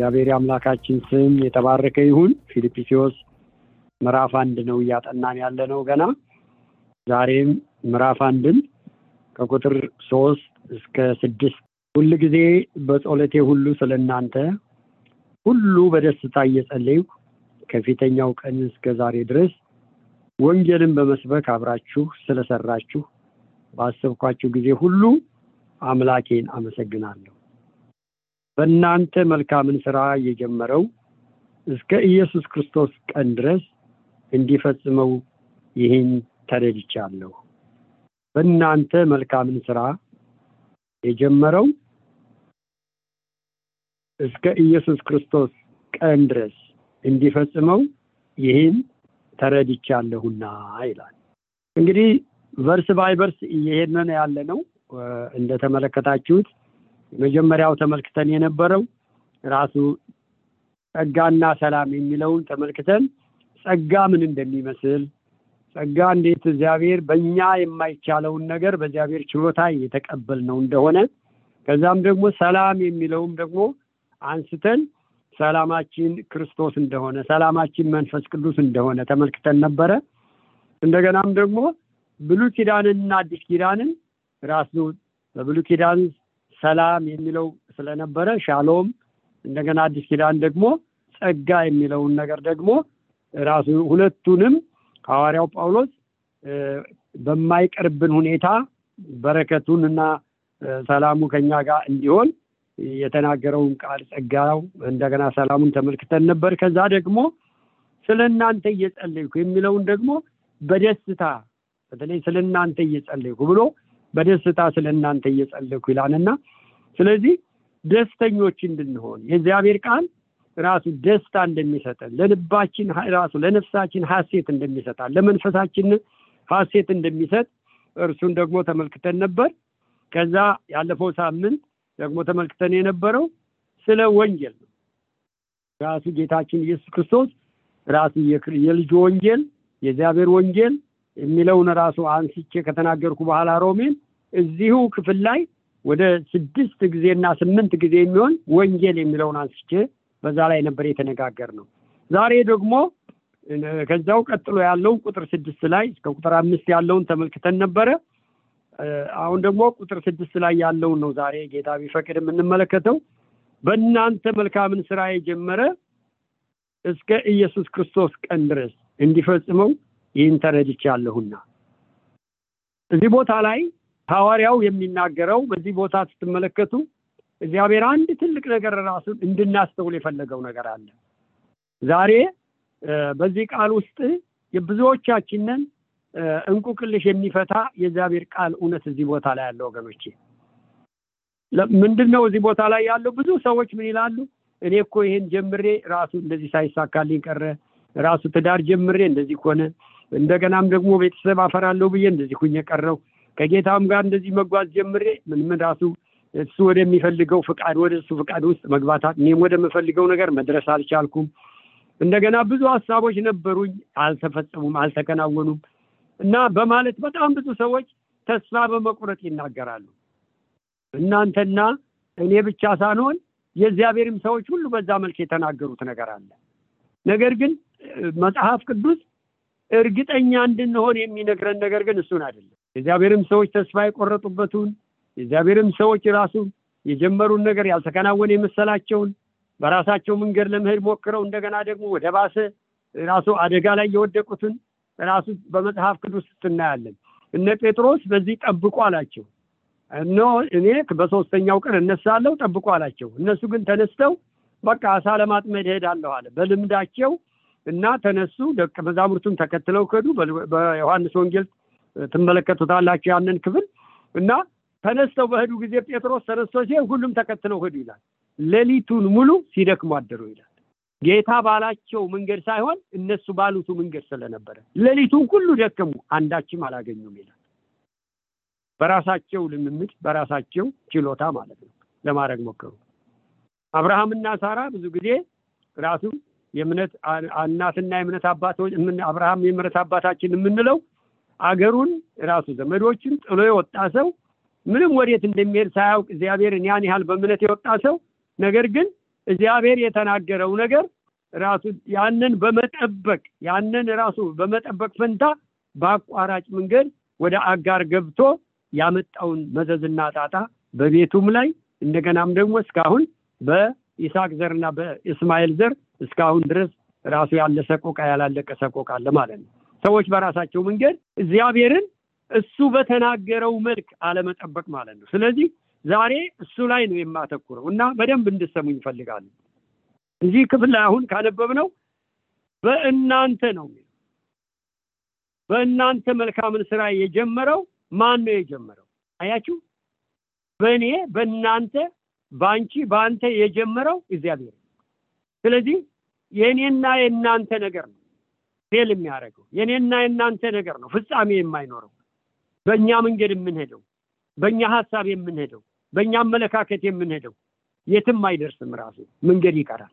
የእግዚአብሔር አምላካችን ስም የተባረከ ይሁን። ፊልጵስዩስ ምዕራፍ አንድ ነው እያጠናን ያለ ነው። ገና ዛሬም ምዕራፍ አንድን ከቁጥር ሶስት እስከ ስድስት ሁል ጊዜ በጸሎቴ ሁሉ ስለ እናንተ ሁሉ በደስታ እየጸለይኩ ከፊተኛው ቀን እስከ ዛሬ ድረስ ወንጌልን በመስበክ አብራችሁ ስለሰራችሁ ባሰብኳችሁ ጊዜ ሁሉ አምላኬን አመሰግናለሁ። በእናንተ መልካምን ሥራ የጀመረው እስከ ኢየሱስ ክርስቶስ ቀን ድረስ እንዲፈጽመው ይህን ተረድቻለሁ። በእናንተ መልካምን ሥራ የጀመረው እስከ ኢየሱስ ክርስቶስ ቀን ድረስ እንዲፈጽመው ይህን ተረድቻለሁና ይላል። እንግዲህ verse by verse እየሄድን ያለ ነው እንደተመለከታችሁት መጀመሪያው ተመልክተን የነበረው ራሱ ጸጋና ሰላም የሚለውን ተመልክተን ጸጋ ምን እንደሚመስል ጸጋ እንዴት እግዚአብሔር በእኛ የማይቻለውን ነገር በእግዚአብሔር ችሎታ የተቀበልነው እንደሆነ ከዛም ደግሞ ሰላም የሚለውም ደግሞ አንስተን ሰላማችን ክርስቶስ እንደሆነ ሰላማችን መንፈስ ቅዱስ እንደሆነ ተመልክተን ነበረ። እንደገናም ደግሞ ብሉይ ኪዳንንና አዲስ ኪዳንን ራሱ በብሉይ ኪዳን ሰላም የሚለው ስለነበረ ሻሎም፣ እንደገና አዲስ ኪዳን ደግሞ ጸጋ የሚለውን ነገር ደግሞ ራሱ ሁለቱንም ሐዋርያው ጳውሎስ በማይቀርብን ሁኔታ በረከቱን እና ሰላሙ ከኛ ጋር እንዲሆን የተናገረውን ቃል ጸጋው እንደገና ሰላሙን ተመልክተን ነበር። ከዛ ደግሞ ስለ እናንተ እየጸለይኩ የሚለውን ደግሞ በደስታ በተለይ ስለ እናንተ እየጸለይኩ ብሎ በደስታ ስለ እናንተ እየጸለይኩ ይላልና ስለዚህ ደስተኞች እንድንሆን የእግዚአብሔር ቃል ራሱ ደስታ እንደሚሰጠን ለልባችን ራሱ ለነፍሳችን ሐሴት እንደሚሰጣል ለመንፈሳችን ሐሴት እንደሚሰጥ እርሱን ደግሞ ተመልክተን ነበር። ከዛ ያለፈው ሳምንት ደግሞ ተመልክተን የነበረው ስለ ወንጌል ነው። ራሱ ጌታችን ኢየሱስ ክርስቶስ ራሱ የልጁ ወንጌል የእግዚአብሔር ወንጌል የሚለውን ራሱ አንስቼ ከተናገርኩ በኋላ ሮሜን እዚሁ ክፍል ላይ ወደ ስድስት ጊዜና ስምንት ጊዜ የሚሆን ወንጌል የሚለውን አንስቼ በዛ ላይ ነበር የተነጋገር ነው። ዛሬ ደግሞ ከዛው ቀጥሎ ያለውን ቁጥር ስድስት ላይ እስከ ቁጥር አምስት ያለውን ተመልክተን ነበረ። አሁን ደግሞ ቁጥር ስድስት ላይ ያለውን ነው ዛሬ ጌታ ቢፈቅድ የምንመለከተው። በእናንተ መልካምን ስራ የጀመረ እስከ ኢየሱስ ክርስቶስ ቀን ድረስ እንዲፈጽመው ይህን ተረድቻለሁና እዚህ ቦታ ላይ ሐዋርያው የሚናገረው በዚህ ቦታ ስትመለከቱ እግዚአብሔር አንድ ትልቅ ነገር ራሱን እንድናስተውል የፈለገው ነገር አለ። ዛሬ በዚህ ቃል ውስጥ የብዙዎቻችንን እንቁቅልሽ የሚፈታ የእግዚአብሔር ቃል እውነት እዚህ ቦታ ላይ ያለ ወገኖቼ ምንድን ነው እዚህ ቦታ ላይ ያለው? ብዙ ሰዎች ምን ይላሉ? እኔ እኮ ይሄን ጀምሬ ራሱ እንደዚህ ሳይሳካልኝ ቀረ፣ ራሱ ትዳር ጀምሬ እንደዚህ ሆነ፣ እንደገናም ደግሞ ቤተሰብ አፈራለሁ ብዬ እንደዚህ ሁኜ ቀረው። ከጌታም ጋር እንደዚህ መጓዝ ጀምሬ ምን ምን ራሱ እሱ ወደሚፈልገው ፍቃድ ወደ እሱ ፍቃድ ውስጥ መግባታት እኔም ወደምፈልገው ነገር መድረስ አልቻልኩም። እንደገና ብዙ ሀሳቦች ነበሩኝ፣ አልተፈጸሙም፣ አልተከናወኑም እና በማለት በጣም ብዙ ሰዎች ተስፋ በመቁረጥ ይናገራሉ። እናንተና እኔ ብቻ ሳንሆን የእግዚአብሔርም ሰዎች ሁሉ በዛ መልክ የተናገሩት ነገር አለ። ነገር ግን መጽሐፍ ቅዱስ እርግጠኛ እንድንሆን የሚነግረን ነገር ግን እሱን አይደለም። የእግዚአብሔርም ሰዎች ተስፋ የቆረጡበትን የእግዚአብሔርም ሰዎች ራሱ የጀመሩን ነገር ያልተከናወነ የመሰላቸውን በራሳቸው መንገድ ለመሄድ ሞክረው እንደገና ደግሞ ወደ ባሰ ራሱ አደጋ ላይ የወደቁትን ራሱ በመጽሐፍ ቅዱስ እናያለን። እነ ጴጥሮስ በዚህ ጠብቁ አላቸው። እነ እኔ በሶስተኛው ቀን እነሳለሁ ጠብቁ አላቸው። እነሱ ግን ተነስተው በቃ አሳ ለማጥመድ እሄዳለሁ አለ በልምዳቸው እና ተነሱ። ደቀ መዛሙርቱም ተከትለው ከዱ። በዮሐንስ ወንጌል ትመለከቱታላችሁ ያንን ክፍል እና ተነስተው በሄዱ ጊዜ ጴጥሮስ ተነስቶ ሲሄድ ሁሉም ተከትለው ሄዱ ይላል። ሌሊቱን ሙሉ ሲደክሙ አደሩ ይላል። ጌታ ባላቸው መንገድ ሳይሆን እነሱ ባሉቱ መንገድ ስለነበረ ሌሊቱን ሁሉ ደከሙ፣ አንዳችም አላገኙም ይላል። በራሳቸው ልምምድ በራሳቸው ችሎታ ማለት ነው ለማድረግ ሞከሩ። አብርሃምና ሳራ ብዙ ጊዜ ራሱ የእምነት እናትና የእምነት አባቶች አብርሃም የእምነት አባታችን የምንለው አገሩን ራሱ ዘመዶችን ጥሎ የወጣ ሰው ምንም ወዴት እንደሚሄድ ሳያውቅ እግዚአብሔርን ያን ያህል በእምነት የወጣ ሰው ነገር ግን እግዚአብሔር የተናገረው ነገር ራሱ ያንን በመጠበቅ ያንን ራሱ በመጠበቅ ፈንታ በአቋራጭ መንገድ ወደ አጋር ገብቶ ያመጣውን መዘዝና ጣጣ በቤቱም ላይ እንደገናም ደግሞ እስካሁን በይስሐቅ ዘርና በእስማኤል ዘር እስካሁን ድረስ ራሱ ያለ ሰቆቃ ያላለቀ ሰቆቃ አለ ማለት ነው። ሰዎች በራሳቸው መንገድ እግዚአብሔርን እሱ በተናገረው መልክ አለመጠበቅ ማለት ነው። ስለዚህ ዛሬ እሱ ላይ ነው የማተኩረው እና በደንብ እንድሰሙኝ ይፈልጋሉ። እዚህ ክፍል ላይ አሁን ካነበብነው በእናንተ ነው በእናንተ መልካምን ስራ የጀመረው ማን ነው የጀመረው? አያችሁ፣ በእኔ በእናንተ በአንቺ በአንተ የጀመረው እግዚአብሔር። ስለዚህ የእኔና የእናንተ ነገር ነው ፌል የሚያደርገው የእኔና የእናንተ ነገር ነው ፍጻሜ የማይኖረው በእኛ መንገድ የምንሄደው በእኛ ሀሳብ የምንሄደው በእኛ አመለካከት የምንሄደው የትም አይደርስም። ራሱ መንገድ ይቀራል።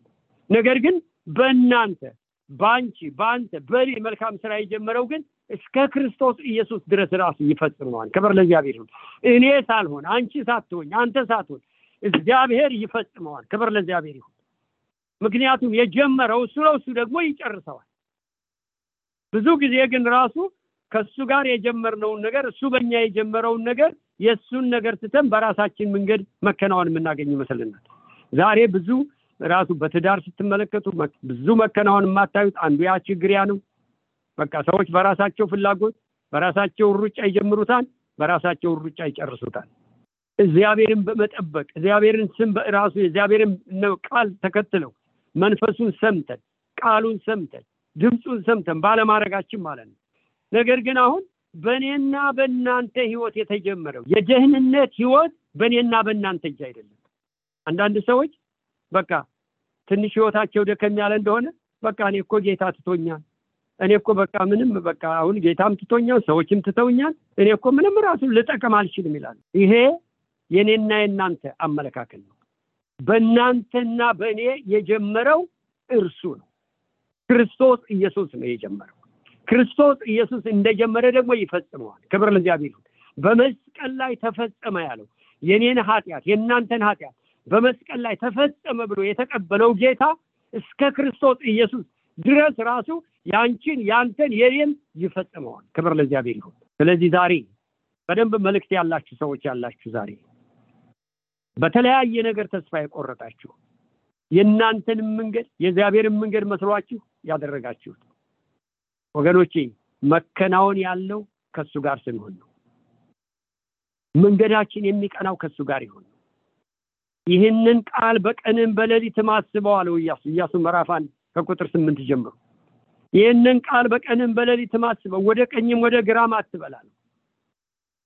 ነገር ግን በእናንተ በአንቺ በአንተ በእኔ መልካም ስራ የጀመረው ግን እስከ ክርስቶስ ኢየሱስ ድረስ ራሱ ይፈጽመዋል። ክብር ለእግዚአብሔር እኔ ሳልሆን አንቺ ሳትሆኝ አንተ ሳትሆን እግዚአብሔር ይፈጽመዋል። ክብር ለእግዚአብሔር ይሁን። ምክንያቱም የጀመረው እሱ ነው፣ እሱ ደግሞ ይጨርሰዋል። ብዙ ጊዜ ግን ራሱ ከእሱ ጋር የጀመርነውን ነገር እሱ በእኛ የጀመረውን ነገር የእሱን ነገር ትተን በራሳችን መንገድ መከናወን የምናገኝ ይመስልናል። ዛሬ ብዙ ራሱ በትዳር ስትመለከቱ ብዙ መከናወን የማታዩት አንዱ ያ ችግር ያ ነው። በቃ ሰዎች በራሳቸው ፍላጎት በራሳቸው ሩጫ ይጀምሩታል፣ በራሳቸው ሩጫ ይጨርሱታል። እግዚአብሔርን በመጠበቅ እግዚአብሔርን ስም በራሱ የእግዚአብሔርን ቃል ተከትለው መንፈሱን ሰምተን ቃሉን ሰምተን ድምፁን ሰምተን ባለማድረጋችን ማለት ነው። ነገር ግን አሁን በእኔና በእናንተ ህይወት የተጀመረው የደህንነት ህይወት በእኔና በእናንተ እጅ አይደለም። አንዳንድ ሰዎች በቃ ትንሽ ህይወታቸው ደከም ያለ እንደሆነ በቃ እኔ እኮ ጌታ ትቶኛል፣ እኔ እኮ በቃ ምንም በቃ አሁን ጌታም ትቶኛል፣ ሰዎችም ትተውኛል፣ እኔ እኮ ምንም ራሱን ልጠቀም አልችልም ይላል። ይሄ የእኔና የእናንተ አመለካከት ነው። በእናንተና በእኔ የጀመረው እርሱ ነው። ክርስቶስ ኢየሱስ ነው የጀመረው። ክርስቶስ ኢየሱስ እንደጀመረ ደግሞ ይፈጽመዋል። ክብር ለእግዚአብሔር በመስቀል ላይ ተፈጸመ ያለው የኔን ኃጢአት የእናንተን ኃጢአት በመስቀል ላይ ተፈጸመ ብሎ የተቀበለው ጌታ እስከ ክርስቶስ ኢየሱስ ድረስ ራሱ ያንቺን ያንተን የኔን ይፈጽመዋል። ክብር ለእግዚአብሔር ይሁን። ስለዚህ ዛሬ በደንብ መልእክት ያላችሁ ሰዎች ያላችሁ ዛሬ በተለያየ ነገር ተስፋ የቆረጣችሁ የእናንተንም መንገድ የእግዚአብሔርን መንገድ መስሏችሁ ያደረጋችሁት ወገኖቼ መከናወን ያለው ከሱ ጋር ስንሆን ነው። መንገዳችን የሚቀናው ከሱ ጋር ይሆን ይህንን ቃል በቀንም በሌሊትም አስበው ኢያሱ ኢያሱ ምዕራፍ ከቁጥር ስምንት ጀምሮ ይህንን ቃል በቀንም በሌሊትም አስበው ወደ ቀኝም ወደ ግራም አትበላል።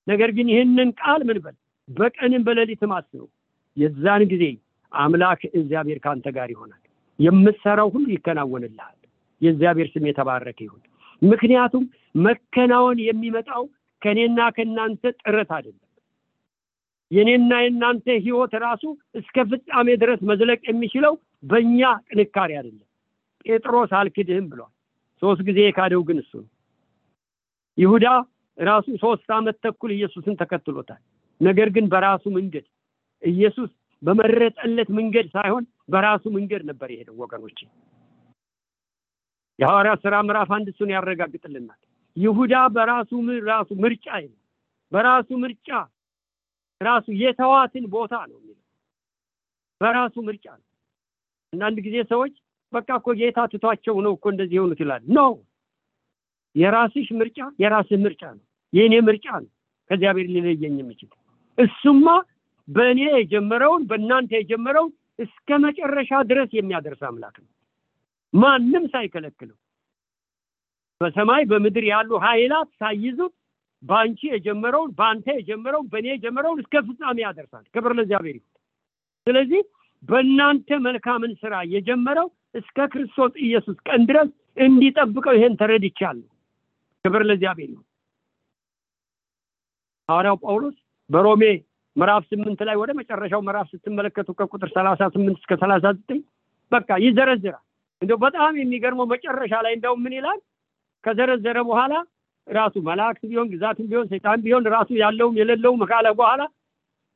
ነገር ግን ይህንን ቃል ምን በል በቀንም በሌሊትም አስበው። የዛን ጊዜ አምላክ እግዚአብሔር ከአንተ ጋር ይሆናል። የምትሰራው ሁሉ ይከናወንልሃል። የእግዚአብሔር ስም የተባረከ ይሁን። ምክንያቱም መከናወን የሚመጣው ከእኔና ከእናንተ ጥረት አይደለም። የእኔና የእናንተ ህይወት ራሱ እስከ ፍጻሜ ድረስ መዝለቅ የሚችለው በእኛ ጥንካሬ አይደለም። ጴጥሮስ አልክድህም ብሏል። ሶስት ጊዜ የካደው ግን እሱ ነው። ይሁዳ ራሱ ሶስት ዓመት ተኩል ኢየሱስን ተከትሎታል። ነገር ግን በራሱ መንገድ ኢየሱስ በመረጠለት መንገድ ሳይሆን በራሱ መንገድ ነበር የሄደው። ወገኖች የሐዋርያ ስራ ምዕራፍ አንድ እሱን ያረጋግጥልናል። ይሁዳ በራሱ ራሱ ምርጫ በራሱ ምርጫ ራሱ የተዋትን ቦታ ነው የሚለው በራሱ ምርጫ ነው። አንዳንድ ጊዜ ሰዎች በቃ እኮ ጌታ ትቷቸው ነው እኮ እንደዚህ የሆኑት ይላል። ኖ የራስሽ ምርጫ የራስህ ምርጫ ነው። የእኔ ምርጫ ነው ከእግዚአብሔር ሊለየኝ የሚችል እሱማ በእኔ የጀመረውን በእናንተ የጀመረውን እስከ መጨረሻ ድረስ የሚያደርስ አምላክ ነው። ማንም ሳይከለክለው በሰማይ በምድር ያሉ ኃይላት ሳይዙት በአንቺ የጀመረውን በአንተ የጀመረውን በእኔ የጀመረውን እስከ ፍጻሜ ያደርሳል። ክብር ለእግዚአብሔር ይሁን። ስለዚህ በእናንተ መልካምን ስራ የጀመረው እስከ ክርስቶስ ኢየሱስ ቀን ድረስ እንዲጠብቀው ይሄን ተረድቻለሁ። ክብር ለእግዚአብሔር ይሁን። ሐዋርያው ጳውሎስ በሮሜ ምዕራፍ ስምንት ላይ ወደ መጨረሻው ምዕራፍ ስትመለከቱ ከቁጥር ሰላሳ ስምንት እስከ ሰላሳ ዘጠኝ በቃ ይዘረዝራል። እንደው በጣም የሚገርመው መጨረሻ ላይ እንደው ምን ይላል? ከዘረዘረ በኋላ ራሱ መላእክት ቢሆን ግዛትም ቢሆን ሰይጣን ቢሆን ራሱ ያለውም የሌለውም ካለ በኋላ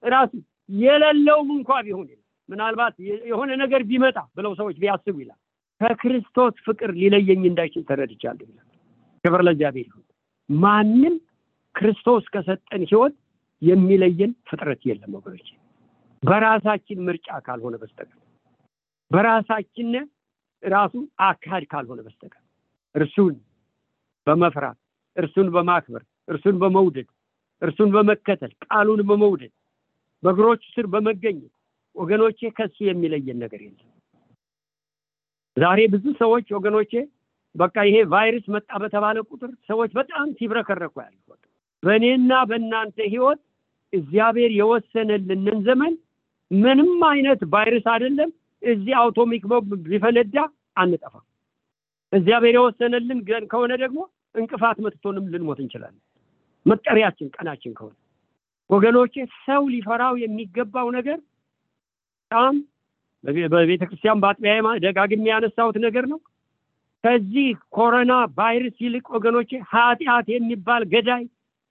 ራሱ የሌለውም እንኳ ቢሆን ምናልባት የሆነ ነገር ቢመጣ ብለው ሰዎች ቢያስቡ ይላል ከክርስቶስ ፍቅር ሊለየኝ እንዳይችል ተረድቻለሁ ይላል። ክብር ለእግዚአብሔር ይሁን። ማንም ክርስቶስ ከሰጠን ህይወት የሚለየን ፍጥረት የለም ወገኖች፣ በራሳችን ምርጫ ካልሆነ በስተቀር በራሳችን ራሱ አካድ ካልሆነ በስተቀር እርሱን በመፍራት እርሱን በማክበር እርሱን በመውደድ እርሱን በመከተል ቃሉን በመውደድ በእግሮቹ ስር በመገኘት ወገኖቼ ከሱ የሚለየን ነገር የለም። ዛሬ ብዙ ሰዎች ወገኖቼ በቃ ይሄ ቫይረስ መጣ በተባለ ቁጥር ሰዎች በጣም ሲብረከረኩ ያሉ በእኔና በእናንተ ህይወት እግዚአብሔር የወሰነልንን ዘመን ምንም አይነት ቫይረስ አይደለም እዚህ አውቶሚክ ቦምብ ቢፈነዳ አንጠፋም። እግዚአብሔር የወሰነልን ከሆነ ደግሞ እንቅፋት መትቶንም ልንሞት እንችላለን። መጠሪያችን ቀናችን ከሆነ ወገኖቼ ሰው ሊፈራው የሚገባው ነገር በጣም በቤተ ክርስቲያን በአጥቢያ ደጋግሜ ያነሳሁት ነገር ነው። ከዚህ ኮሮና ቫይረስ ይልቅ ወገኖቼ ኃጢአት የሚባል ገዳይ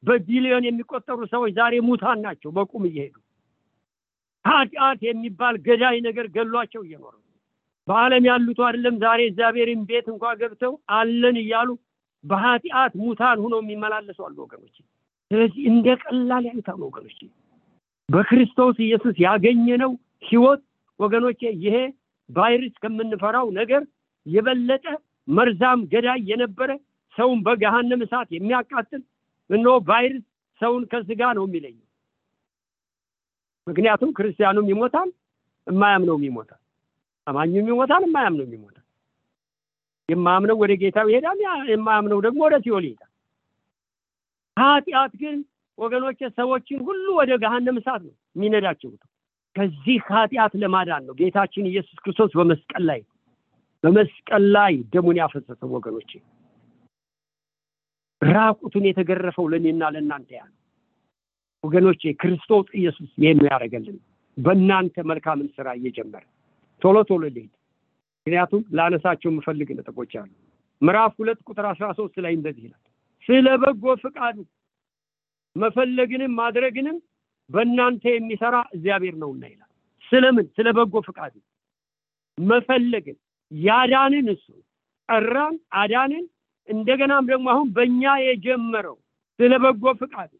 በቢሊዮን የሚቆጠሩ ሰዎች ዛሬ ሙታን ናቸው፣ በቁም እየሄዱ ኃጢአት የሚባል ገዳይ ነገር ገሏቸው እየኖሩ በዓለም ያሉት አይደለም ዛሬ እግዚአብሔርን ቤት እንኳ ገብተው አለን እያሉ በኃጢአት ሙታን ሆነው የሚመላለሱ አሉ ወገኖች። ስለዚህ እንደ ቀላል ያዩታሉ ወገኖች። በክርስቶስ ኢየሱስ ያገኘነው ህይወት ወገኖቼ ይሄ ቫይረስ ከምንፈራው ነገር የበለጠ መርዛም ገዳይ የነበረ ሰውን በገሃነም እሳት የሚያቃጥል እነሆ ቫይረስ ሰውን ከስጋ ነው የሚለየው። ምክንያቱም ክርስቲያኑም ይሞታል፣ የማያምነውም ይሞታል። አማኙም ይሞታል፣ የማያምነውም ይሞታል። የማያምነው ወደ ጌታው ይሄዳል፣ የማያምነው ደግሞ ወደ ሲኦል ይሄዳል። ኃጢአት ግን ወገኖች ሰዎችን ሁሉ ወደ ገሃነም እሳት ነው የሚነዳቸው። ከዚህ ኃጢአት ለማዳን ነው ጌታችን ኢየሱስ ክርስቶስ በመስቀል ላይ በመስቀል ላይ ደሙን ያፈሰሰው ወገኖች ራቁቱን የተገረፈው ለእኔና ለእናንተ ያ ነው ወገኖቼ። ክርስቶስ ኢየሱስ ይህን ያደረገልን በእናንተ መልካምን ስራ እየጀመረ ቶሎ ቶሎ ልሄድ፣ ምክንያቱም ላነሳቸው የምፈልግ ነጥቦች አሉ። ምዕራፍ ሁለት ቁጥር አስራ ሶስት ላይ እንደዚህ ይላል ስለ በጎ ፍቃዱ መፈለግንም ማድረግንም በእናንተ የሚሰራ እግዚአብሔር ነውና ይላል። ስለምን? ስለ በጎ ፍቃዱ መፈለግን ያዳንን እሱ ጠራን፣ አዳንን። እንደገናም ደግሞ አሁን በእኛ የጀመረው ስለ በጎ ፍቃዱ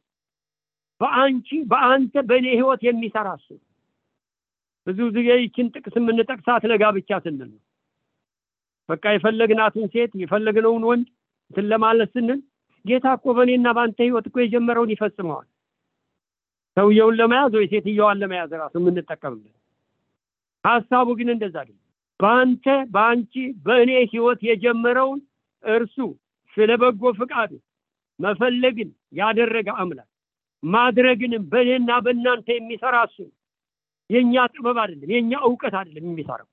በአንቺ በአንተ በእኔ ህይወት የሚሰራ እሱ ብዙ ጊዜ ይችን ጥቅስ የምንጠቅሳት ለጋብቻ ስንል ነው። በቃ የፈለግናትን ሴት የፈለግነውን ወንድ እንትን ለማለት ስንል ጌታ እኮ በእኔና በአንተ ህይወት እኮ የጀመረውን ይፈጽመዋል። ሰውየውን ለመያዝ ወይ ሴትየዋን ለመያዝ ራሱ የምንጠቀምበት ሀሳቡ ግን እንደዛ አይደለም። በአንተ በአንቺ በእኔ ህይወት የጀመረውን እርሱ ስለ በጎ ፍቃዱ መፈለግን ያደረገ አምላክ ማድረግንም በእኔና በእናንተ የሚሰራ እሱ የእኛ ጥበብ አይደለም፣ የእኛ እውቀት አይደለም የሚሰራው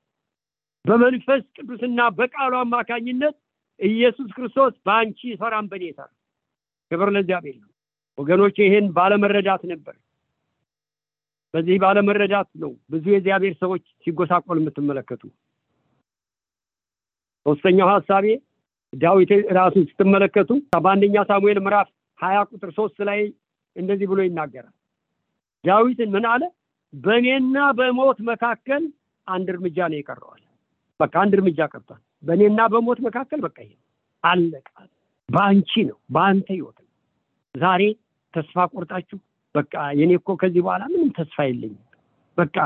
በመንፈስ ቅዱስና በቃሉ አማካኝነት ኢየሱስ ክርስቶስ በአንቺ ይሰራም በእኔ ይሰራ። ክብር ለእግዚአብሔር ነው። ወገኖች ይህን ባለመረዳት ነበር። በዚህ ባለመረዳት ነው ብዙ የእግዚአብሔር ሰዎች ሲጎሳቆል የምትመለከቱ። ሶስተኛው ሀሳቤ ዳዊት ራሱን ስትመለከቱ በአንደኛ ሳሙኤል ምዕራፍ ሀያ ቁጥር ሶስት ላይ እንደዚህ ብሎ ይናገራል። ዳዊትን ምን አለ? በእኔና በሞት መካከል አንድ እርምጃ ነው የቀረዋል። በቃ አንድ እርምጃ ቀርቷል። በእኔና በሞት መካከል በቃ ይሄ አለቀ። በአንቺ ነው፣ በአንተ ህይወት ነው። ዛሬ ተስፋ ቆርጣችሁ በቃ የኔ እኮ ከዚህ በኋላ ምንም ተስፋ የለኝም፣ በቃ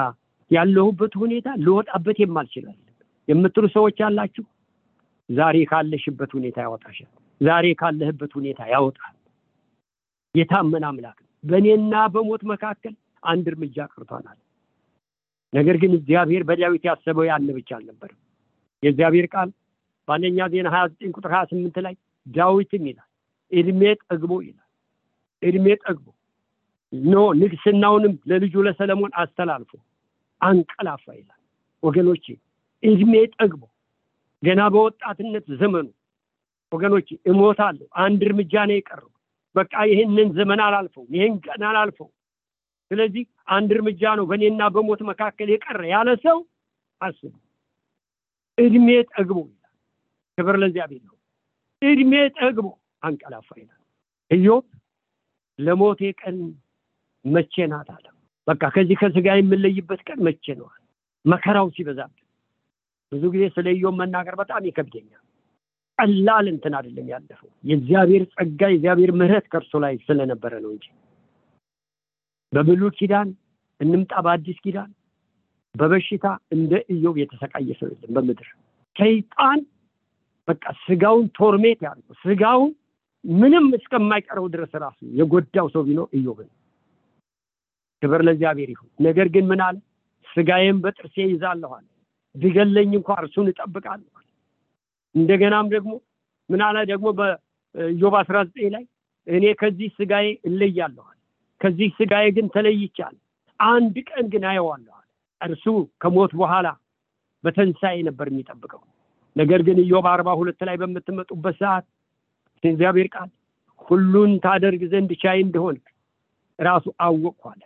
ያለሁበት ሁኔታ ልወጣበት የማልችላል የምትሉ ሰዎች ያላችሁ ዛሬ ካለሽበት ሁኔታ ያወጣሻል። ዛሬ ካለህበት ሁኔታ ያወጣል። የታመነ አምላክ ነው። በእኔና በሞት መካከል አንድ እርምጃ ቀርቷናል። ነገር ግን እግዚአብሔር በዳዊት ያሰበው ያን ብቻ አልነበርም። የእግዚአብሔር ቃል በአንደኛ ዜና ሀያ ዘጠኝ ቁጥር ሀያ ስምንት ላይ ዳዊትም ይላል እድሜ ጠግቦ ይላል እድሜ ጠግቦ ኖ ንግስናውንም ለልጁ ለሰለሞን አስተላልፎ አንቀላፋ ይላል። ወገኖቼ እድሜ ጠግቦ ገና በወጣትነት ዘመኑ ወገኖቼ እሞታለሁ፣ አንድ እርምጃ ነው የቀረው፣ በቃ ይህንን ዘመን አላልፈው፣ ይህን ቀን አላልፈው። ስለዚህ አንድ እርምጃ ነው በእኔና በሞት መካከል የቀረ ያለ ሰው አስቡ። እድሜ ጠግቦ ይላል። ክብር ለእግዚአብሔር ነው። እድሜ ጠግቦ አንቀላፋ ይላል። ኢዮብ ለሞቴ ቀን መቼ ናት አለ። በቃ ከዚህ ከስጋ የምለይበት ቀን መቼ ነው? መከራው ሲበዛብን ብዙ ጊዜ ስለ ኢዮብ መናገር በጣም ይከብደኛል። ቀላል እንትን አይደለም ያለፈው። የእግዚአብሔር ጸጋ የእግዚአብሔር ምሕረት ከእርሱ ላይ ስለነበረ ነው እንጂ። በብሉይ ኪዳን እንምጣ በአዲስ ኪዳን በበሽታ እንደ ኢዮብ የተሰቃየ ሰው የለም በምድር። ሰይጣን በቃ ስጋውን ቶርሜት ያደርገው። ስጋውን ምንም እስከማይቀረው ድረስ ራሱ የጎዳው ሰው ቢኖር ኢዮብን ክብር ለእግዚአብሔር ይሁን። ነገር ግን ምን አለ? ስጋዬን በጥርሴ ይዛለሁ አለ ቢገለኝ እንኳ እርሱን እጠብቃለሁ። እንደገናም ደግሞ ምን አለ ደግሞ በኢዮብ አስራ ዘጠኝ ላይ እኔ ከዚህ ስጋዬ እለያለሁ ከዚህ ስጋዬ ግን ተለይቻለሁ። አንድ ቀን ግን አየዋለሁ እርሱ ከሞት በኋላ በተንሳኤ ነበር የሚጠብቀው። ነገር ግን ኢዮብ አርባ ሁለት ላይ በምትመጡበት ሰዓት እግዚአብሔር ቃል ሁሉን ታደርግ ዘንድ ቻይ እንደሆን ራሱ አወቅኩ አለ።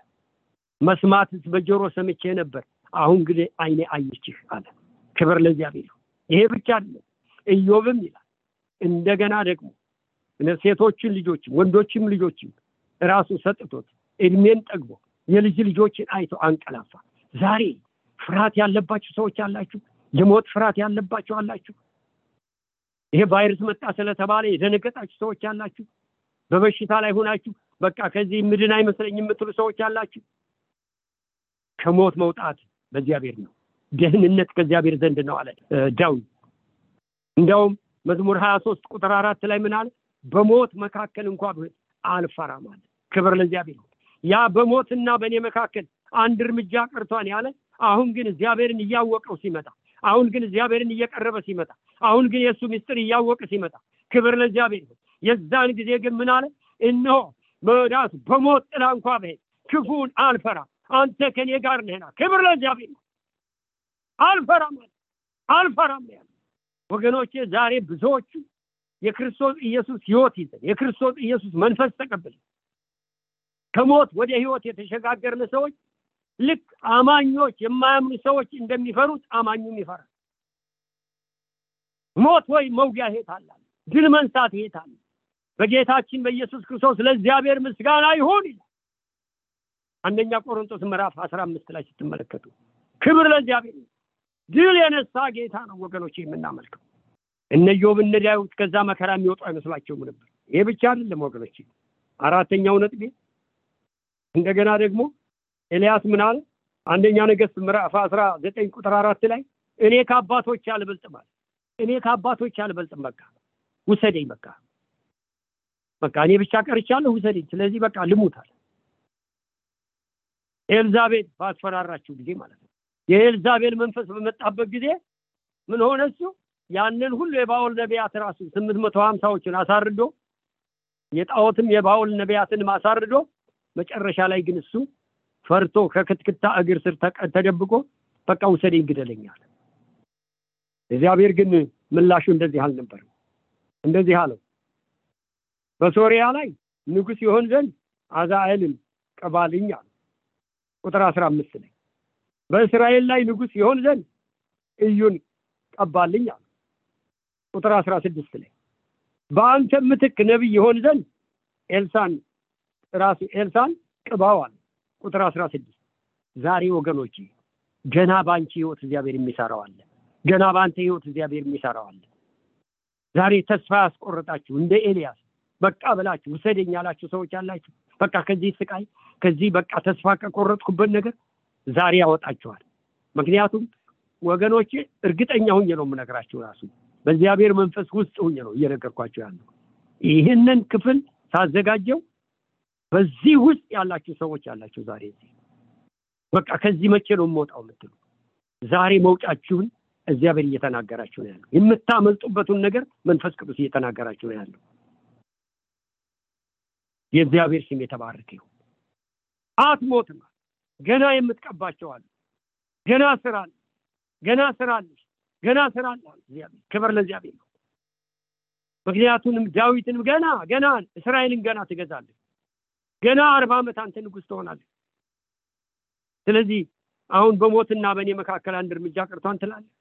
መስማትስ በጆሮ ሰምቼ ነበር አሁን ግን አይኔ አየችህ አለ። ክብር ለእግዚአብሔር ይሄ ብቻ አይደለም። ኢዮብም ይላል እንደገና ደግሞ ሴቶችን ልጆችም ወንዶችም ልጆችም ራሱ ሰጥቶት እድሜን ጠግቦ የልጅ ልጆችን አይቶ አንቀላፋ። ዛሬ ፍርሃት ያለባችሁ ሰዎች አላችሁ? የሞት ፍርሃት ያለባችሁ አላችሁ? ይሄ ቫይረስ መጣ ስለተባለ የደነገጣችሁ ሰዎች አላችሁ? በበሽታ ላይ ሆናችሁ በቃ ከዚህ ምድን አይመስለኝ የምትሉ ሰዎች አላችሁ? ከሞት መውጣት በእግዚአብሔር ነው። ደህንነት ከእግዚአብሔር ዘንድ ነው አለ ዳዊት። እንዲያውም መዝሙር ሀያ ሶስት ቁጥር አራት ላይ ምን በሞት መካከል እንኳ አልፈራም አለ። ክብር ለእግዚአብሔር ያ በሞትና በእኔ መካከል አንድ እርምጃ ቀርቷን ያለ አሁን ግን እግዚአብሔርን እያወቀው ሲመጣ አሁን ግን እግዚአብሔርን እየቀረበ ሲመጣ አሁን ግን የእሱ ምስጢር እያወቀ ሲመጣ ክብር ለእግዚአብሔር የዛን ጊዜ ግን ምን እነሆ በዳስ በሞት ጥላ እንኳ ብሄድ ክፉን አልፈራ አንተ ከኔ ጋር ነህና ክብር ለእግዚአብሔር አልፈራም አልፈራም ያለ ወገኖቼ ዛሬ ብዙዎቹ የክርስቶስ ኢየሱስ ህይወት ይዘን የክርስቶስ ኢየሱስ መንፈስ ተቀብለን ከሞት ወደ ህይወት የተሸጋገርን ሰዎች ልክ አማኞች የማያምኑ ሰዎች እንደሚፈሩት አማኙም ይፈራል። ሞት ወይ መውጊያ ሄት አለ። ድል መንሳት ሄት አለ። በጌታችን በኢየሱስ ክርስቶስ ለእግዚአብሔር ምስጋና ይሁን ይላል አንደኛ ቆሮንቶስ ምዕራፍ አስራ አምስት ላይ ስትመለከቱ ክብር ለእግዚአብሔር ድል የነሳ ጌታ ነው ወገኖች የምናመልከው። እነ ዮብ እነ ዳዊት ከዛ መከራ የሚወጡ አይመስላቸውም ነበር። ይሄ ብቻ አይደለም ወገኖች አራተኛው ነጥቤ እንደገና ደግሞ ኤልያስ ምን አንደኛ ነገስት ምዕራፍ አስራ ዘጠኝ ቁጥር አራት ላይ እኔ ከአባቶች አልበልጥም እኔ ከአባቶች አልበልጥም በቃ ውሰደኝ በቃ በቃ እኔ ብቻ ቀርቻለሁ ውሰደኝ። ስለዚህ በቃ አለ ኤልዛቤል ባስፈራራችሁ ጊዜ ማለት ነው። የኤልዛቤል መንፈስ በመጣበት ጊዜ ምን ሆነ እሱ? ያንን ሁሉ የባውል ነቢያት ራሱ ስምንት መቶ ሀምሳዎችን አሳርዶ የጣዖትም የባውል ነቢያትን አሳርዶ መጨረሻ ላይ ግን እሱ ፈርቶ ከክትክታ እግር ስር ተደብቆ በቃ ውሰደኝ ግደለኛል እግዚአብሔር ግን ምላሹ እንደዚህ አልነበርም እንደዚህ አለው፣ በሶሪያ ላይ ንጉሥ ይሆን ዘንድ አዛኤልን ቅባልኝ አለ። ቁጥር አስራ አምስት ላይ በእስራኤል ላይ ንጉሥ ይሆን ዘንድ እዩን ቀባልኝ አለ። ቁጥር አስራ ስድስት ላይ በአንተ ምትክ ነቢይ ይሆን ዘንድ ኤልሳን ራሱ ኤልሳን ቅባው ቁጥር አስራ ስድስት ዛሬ ወገኖች ገና በአንቺ ህይወት እግዚአብሔር የሚሰራው አለ። ገና በአንተ ህይወት እግዚአብሔር የሚሰራው አለ። ዛሬ ተስፋ ያስቆረጣችሁ እንደ ኤልያስ በቃ ብላችሁ ውሰደኝ ያላችሁ ሰዎች አላችሁ። በቃ ከዚህ ስቃይ ከዚህ በቃ ተስፋ ከቆረጥኩበት ነገር ዛሬ ያወጣችኋል። ምክንያቱም ወገኖቼ እርግጠኛ ሁኜ ነው የምነግራችሁ። ራሱ በእግዚአብሔር መንፈስ ውስጥ ሁኜ ነው እየነገርኳቸው ያለው። ይህንን ክፍል ሳዘጋጀው በዚህ ውስጥ ያላችሁ ሰዎች አላችሁ። ዛሬ እዚህ በቃ ከዚህ መቼ ነው የምወጣው የምትሉ ዛሬ መውጫችሁን እግዚአብሔር እየተናገራችሁ ነው ያለው። የምታመልጡበትን ነገር መንፈስ ቅዱስ እየተናገራችሁ ነው ያለው። የእግዚአብሔር ስም የተባረከ ይሁን። አትሞትም። ገና የምትቀባቸው አሉ። ገና ስራ ገና ስራ ገና ስራ ክብር ለእግዚአብሔር ነው። ምክንያቱንም ዳዊትንም ገና ገና እስራኤልን ገና ትገዛለህ። ገና አርባ ዓመት አንተ ንጉሥ ትሆናለህ። ስለዚህ አሁን በሞትና በእኔ መካከል አንድ እርምጃ ቀርቷን ትላለህ።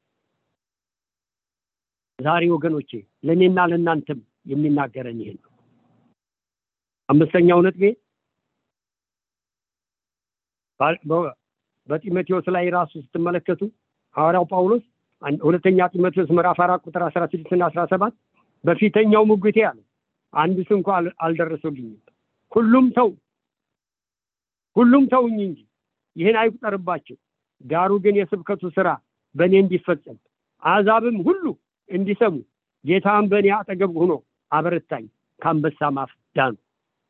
ዛሬ ወገኖቼ ለእኔና ለእናንተም የሚናገረን ይሄን ነው። አምስተኛው ነጥቤ በጢሞቴዎስ ላይ ራሱ ስትመለከቱ ሐዋርያው ጳውሎስ ሁለተኛ ጢሞቴዎስ ምዕራፍ አራት ቁጥር አስራ ስድስት እና አስራ ሰባት በፊተኛው ሙግቴ አለ አንዱስ እንኳ አልደረሱልኝም። ሁሉም ተው ሁሉም ተውኝ እንጂ ይህን አይቁጠርባቸው። ዳሩ ግን የስብከቱ ስራ በእኔ እንዲፈጸም አሕዛብም ሁሉ እንዲሰሙ ጌታም በእኔ አጠገብ ሆኖ አበረታኝ፣ ከአንበሳ ማፍ ዳኑ።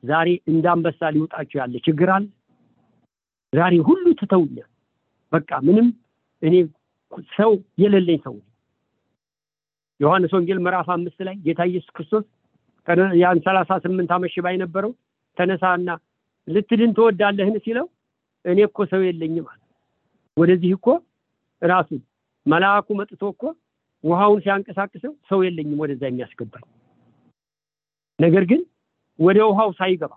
ዛሬ እንደ አንበሳ ሊውጣችሁ ያለ ችግር አለ። ዛሬ ሁሉ ትተውኛል። በቃ ምንም እኔ ሰው የሌለኝ ሰው ዮሐንስ ወንጌል ምዕራፍ አምስት ላይ ጌታ ኢየሱስ ክርስቶስ ያን ሰላሳ ስምንት ዓመት ሽባ የነበረው ተነሳና ልትድን ትወዳለህን ሲለው እኔ እኮ ሰው የለኝም አለ። ወደዚህ እኮ ራሱ መልአኩ መጥቶ እኮ ውሃውን ሲያንቀሳቅሰው ሰው የለኝም ወደዛ የሚያስገባኝ ነገር ግን ወደ ውሃው ሳይገባ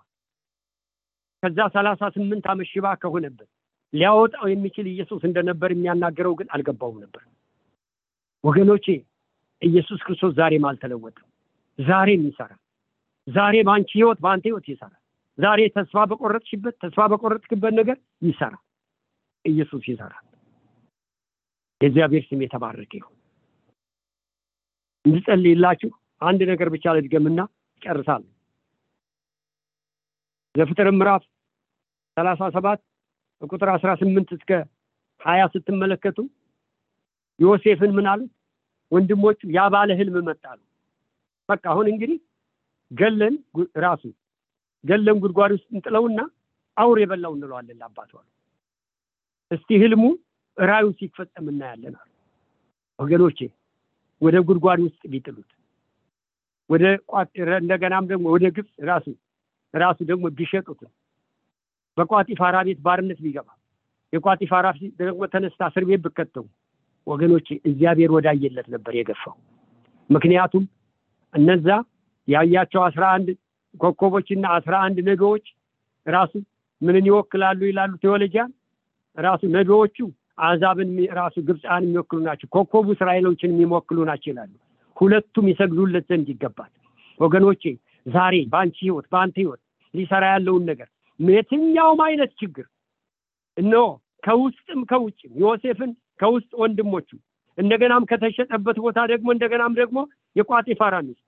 ከዛ ሰላሳ ስምንት ዓመት ሽባ ከሆነበት ሊያወጣው የሚችል ኢየሱስ እንደነበር የሚያናገረው ግን አልገባውም ነበር። ወገኖቼ ኢየሱስ ክርስቶስ ዛሬም አልተለወጠም። ዛሬም ይሰራል። ዛሬ በአንቺ ህይወት፣ በአንተ ህይወት ይሰራል። ዛሬ ተስፋ በቆረጥሽበት፣ ተስፋ በቆረጥክበት ነገር ይሰራል። ኢየሱስ ይሰራል። የእግዚአብሔር ስም የተባረከ ይሁን። እንድጸልይላችሁ አንድ ነገር ብቻ ልድገምና ጨርሳለሁ። ዘፍጥረት ምዕራፍ ሰላሳ ሰባት ቁጥር አስራ ስምንት እስከ ሀያ ስትመለከቱ ዮሴፍን ምን አሉት? ወንድሞቹ ያ ባለ ህልም መጣሉ። በቃ አሁን እንግዲህ ገለን ራሱ ገለን ጉድጓድ ውስጥ እንጥለውና አውር የበላው እንለዋለን ለአባቱ አሉ። እስቲ ህልሙ ራዩ ሲፈጸም እናያለን አሉ። ወገኖቼ ወደ ጉድጓድ ውስጥ ቢጥሉት ወደ እንደገናም ደግሞ ወደ ግብፅ ራሱ ራሱ ደግሞ ቢሸጡት በቋጢፋራ ቤት ባርነት ቢገባ የቋጢፋራ ደግሞ ተነስታ እስር ቤት ብከተው ወገኖቼ እግዚአብሔር ወዳየለት ነበር የገፋው። ምክንያቱም እነዛ ያያቸው አስራ አንድ ኮከቦችና አስራ አንድ ነዶዎች ራሱ ምንን ይወክላሉ ይላሉ ቴዎሎጂያን። ራሱ ነዶዎቹ አሕዛብን ራሱ ግብፃን የሚወክሉ ናቸው። ኮከቡ እስራኤሎችን የሚወክሉ ናቸው ይላሉ። ሁለቱም ይሰግዱለት ዘንድ ይገባል። ወገኖቼ ዛሬ በአንቺ ህይወት፣ በአንተ ህይወት ሊሰራ ያለውን ነገር የትኛውም አይነት ችግር እነሆ ከውስጥም ከውጭም ዮሴፍን ከውስጥ ወንድሞቹ እንደገናም ከተሸጠበት ቦታ ደግሞ እንደገናም ደግሞ የቋጢፋራ ሚስት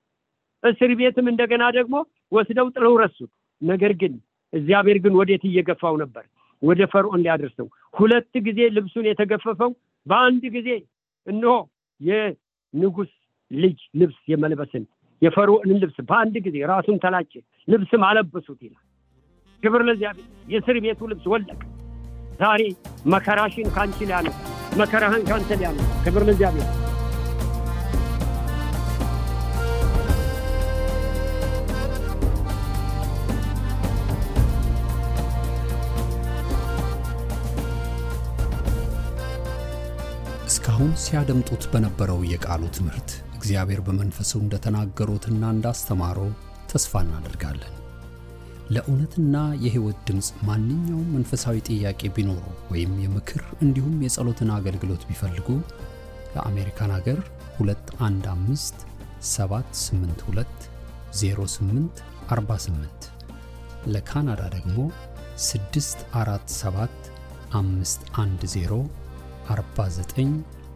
እስር ቤትም እንደገና ደግሞ ወስደው ጥለው ረሱት። ነገር ግን እግዚአብሔር ግን ወዴት እየገፋው ነበር? ወደ ፈርዖን ሊያደርሰው። ሁለት ጊዜ ልብሱን የተገፈፈው በአንድ ጊዜ እነሆ የንጉሥ ልጅ ልብስ የመልበስን የፈርዖንን ልብስ በአንድ ጊዜ ራሱን ተላጨ፣ ልብስም አለበሱት ይላል። ክብር ለእግዚአብሔር። የእስር ቤቱ ልብስ ወለቀ። ዛሬ መከራሽን ከአንቺ ሊያነሳ መከራህን ከአንተ ሊያነሳ ክብር ለእግዚአብሔር። እስካሁን ሲያደምጡት በነበረው የቃሉ ትምህርት እግዚአብሔር በመንፈሱ እንደተናገሩትና እንዳስተማሩ ተስፋ እናደርጋለን። ለእውነትና የሕይወት ድምፅ ማንኛውም መንፈሳዊ ጥያቄ ቢኖሩ ወይም የምክር እንዲሁም የጸሎትን አገልግሎት ቢፈልጉ ለአሜሪካን አገር 215 782 08 48 ለካናዳ ደግሞ 647 510 49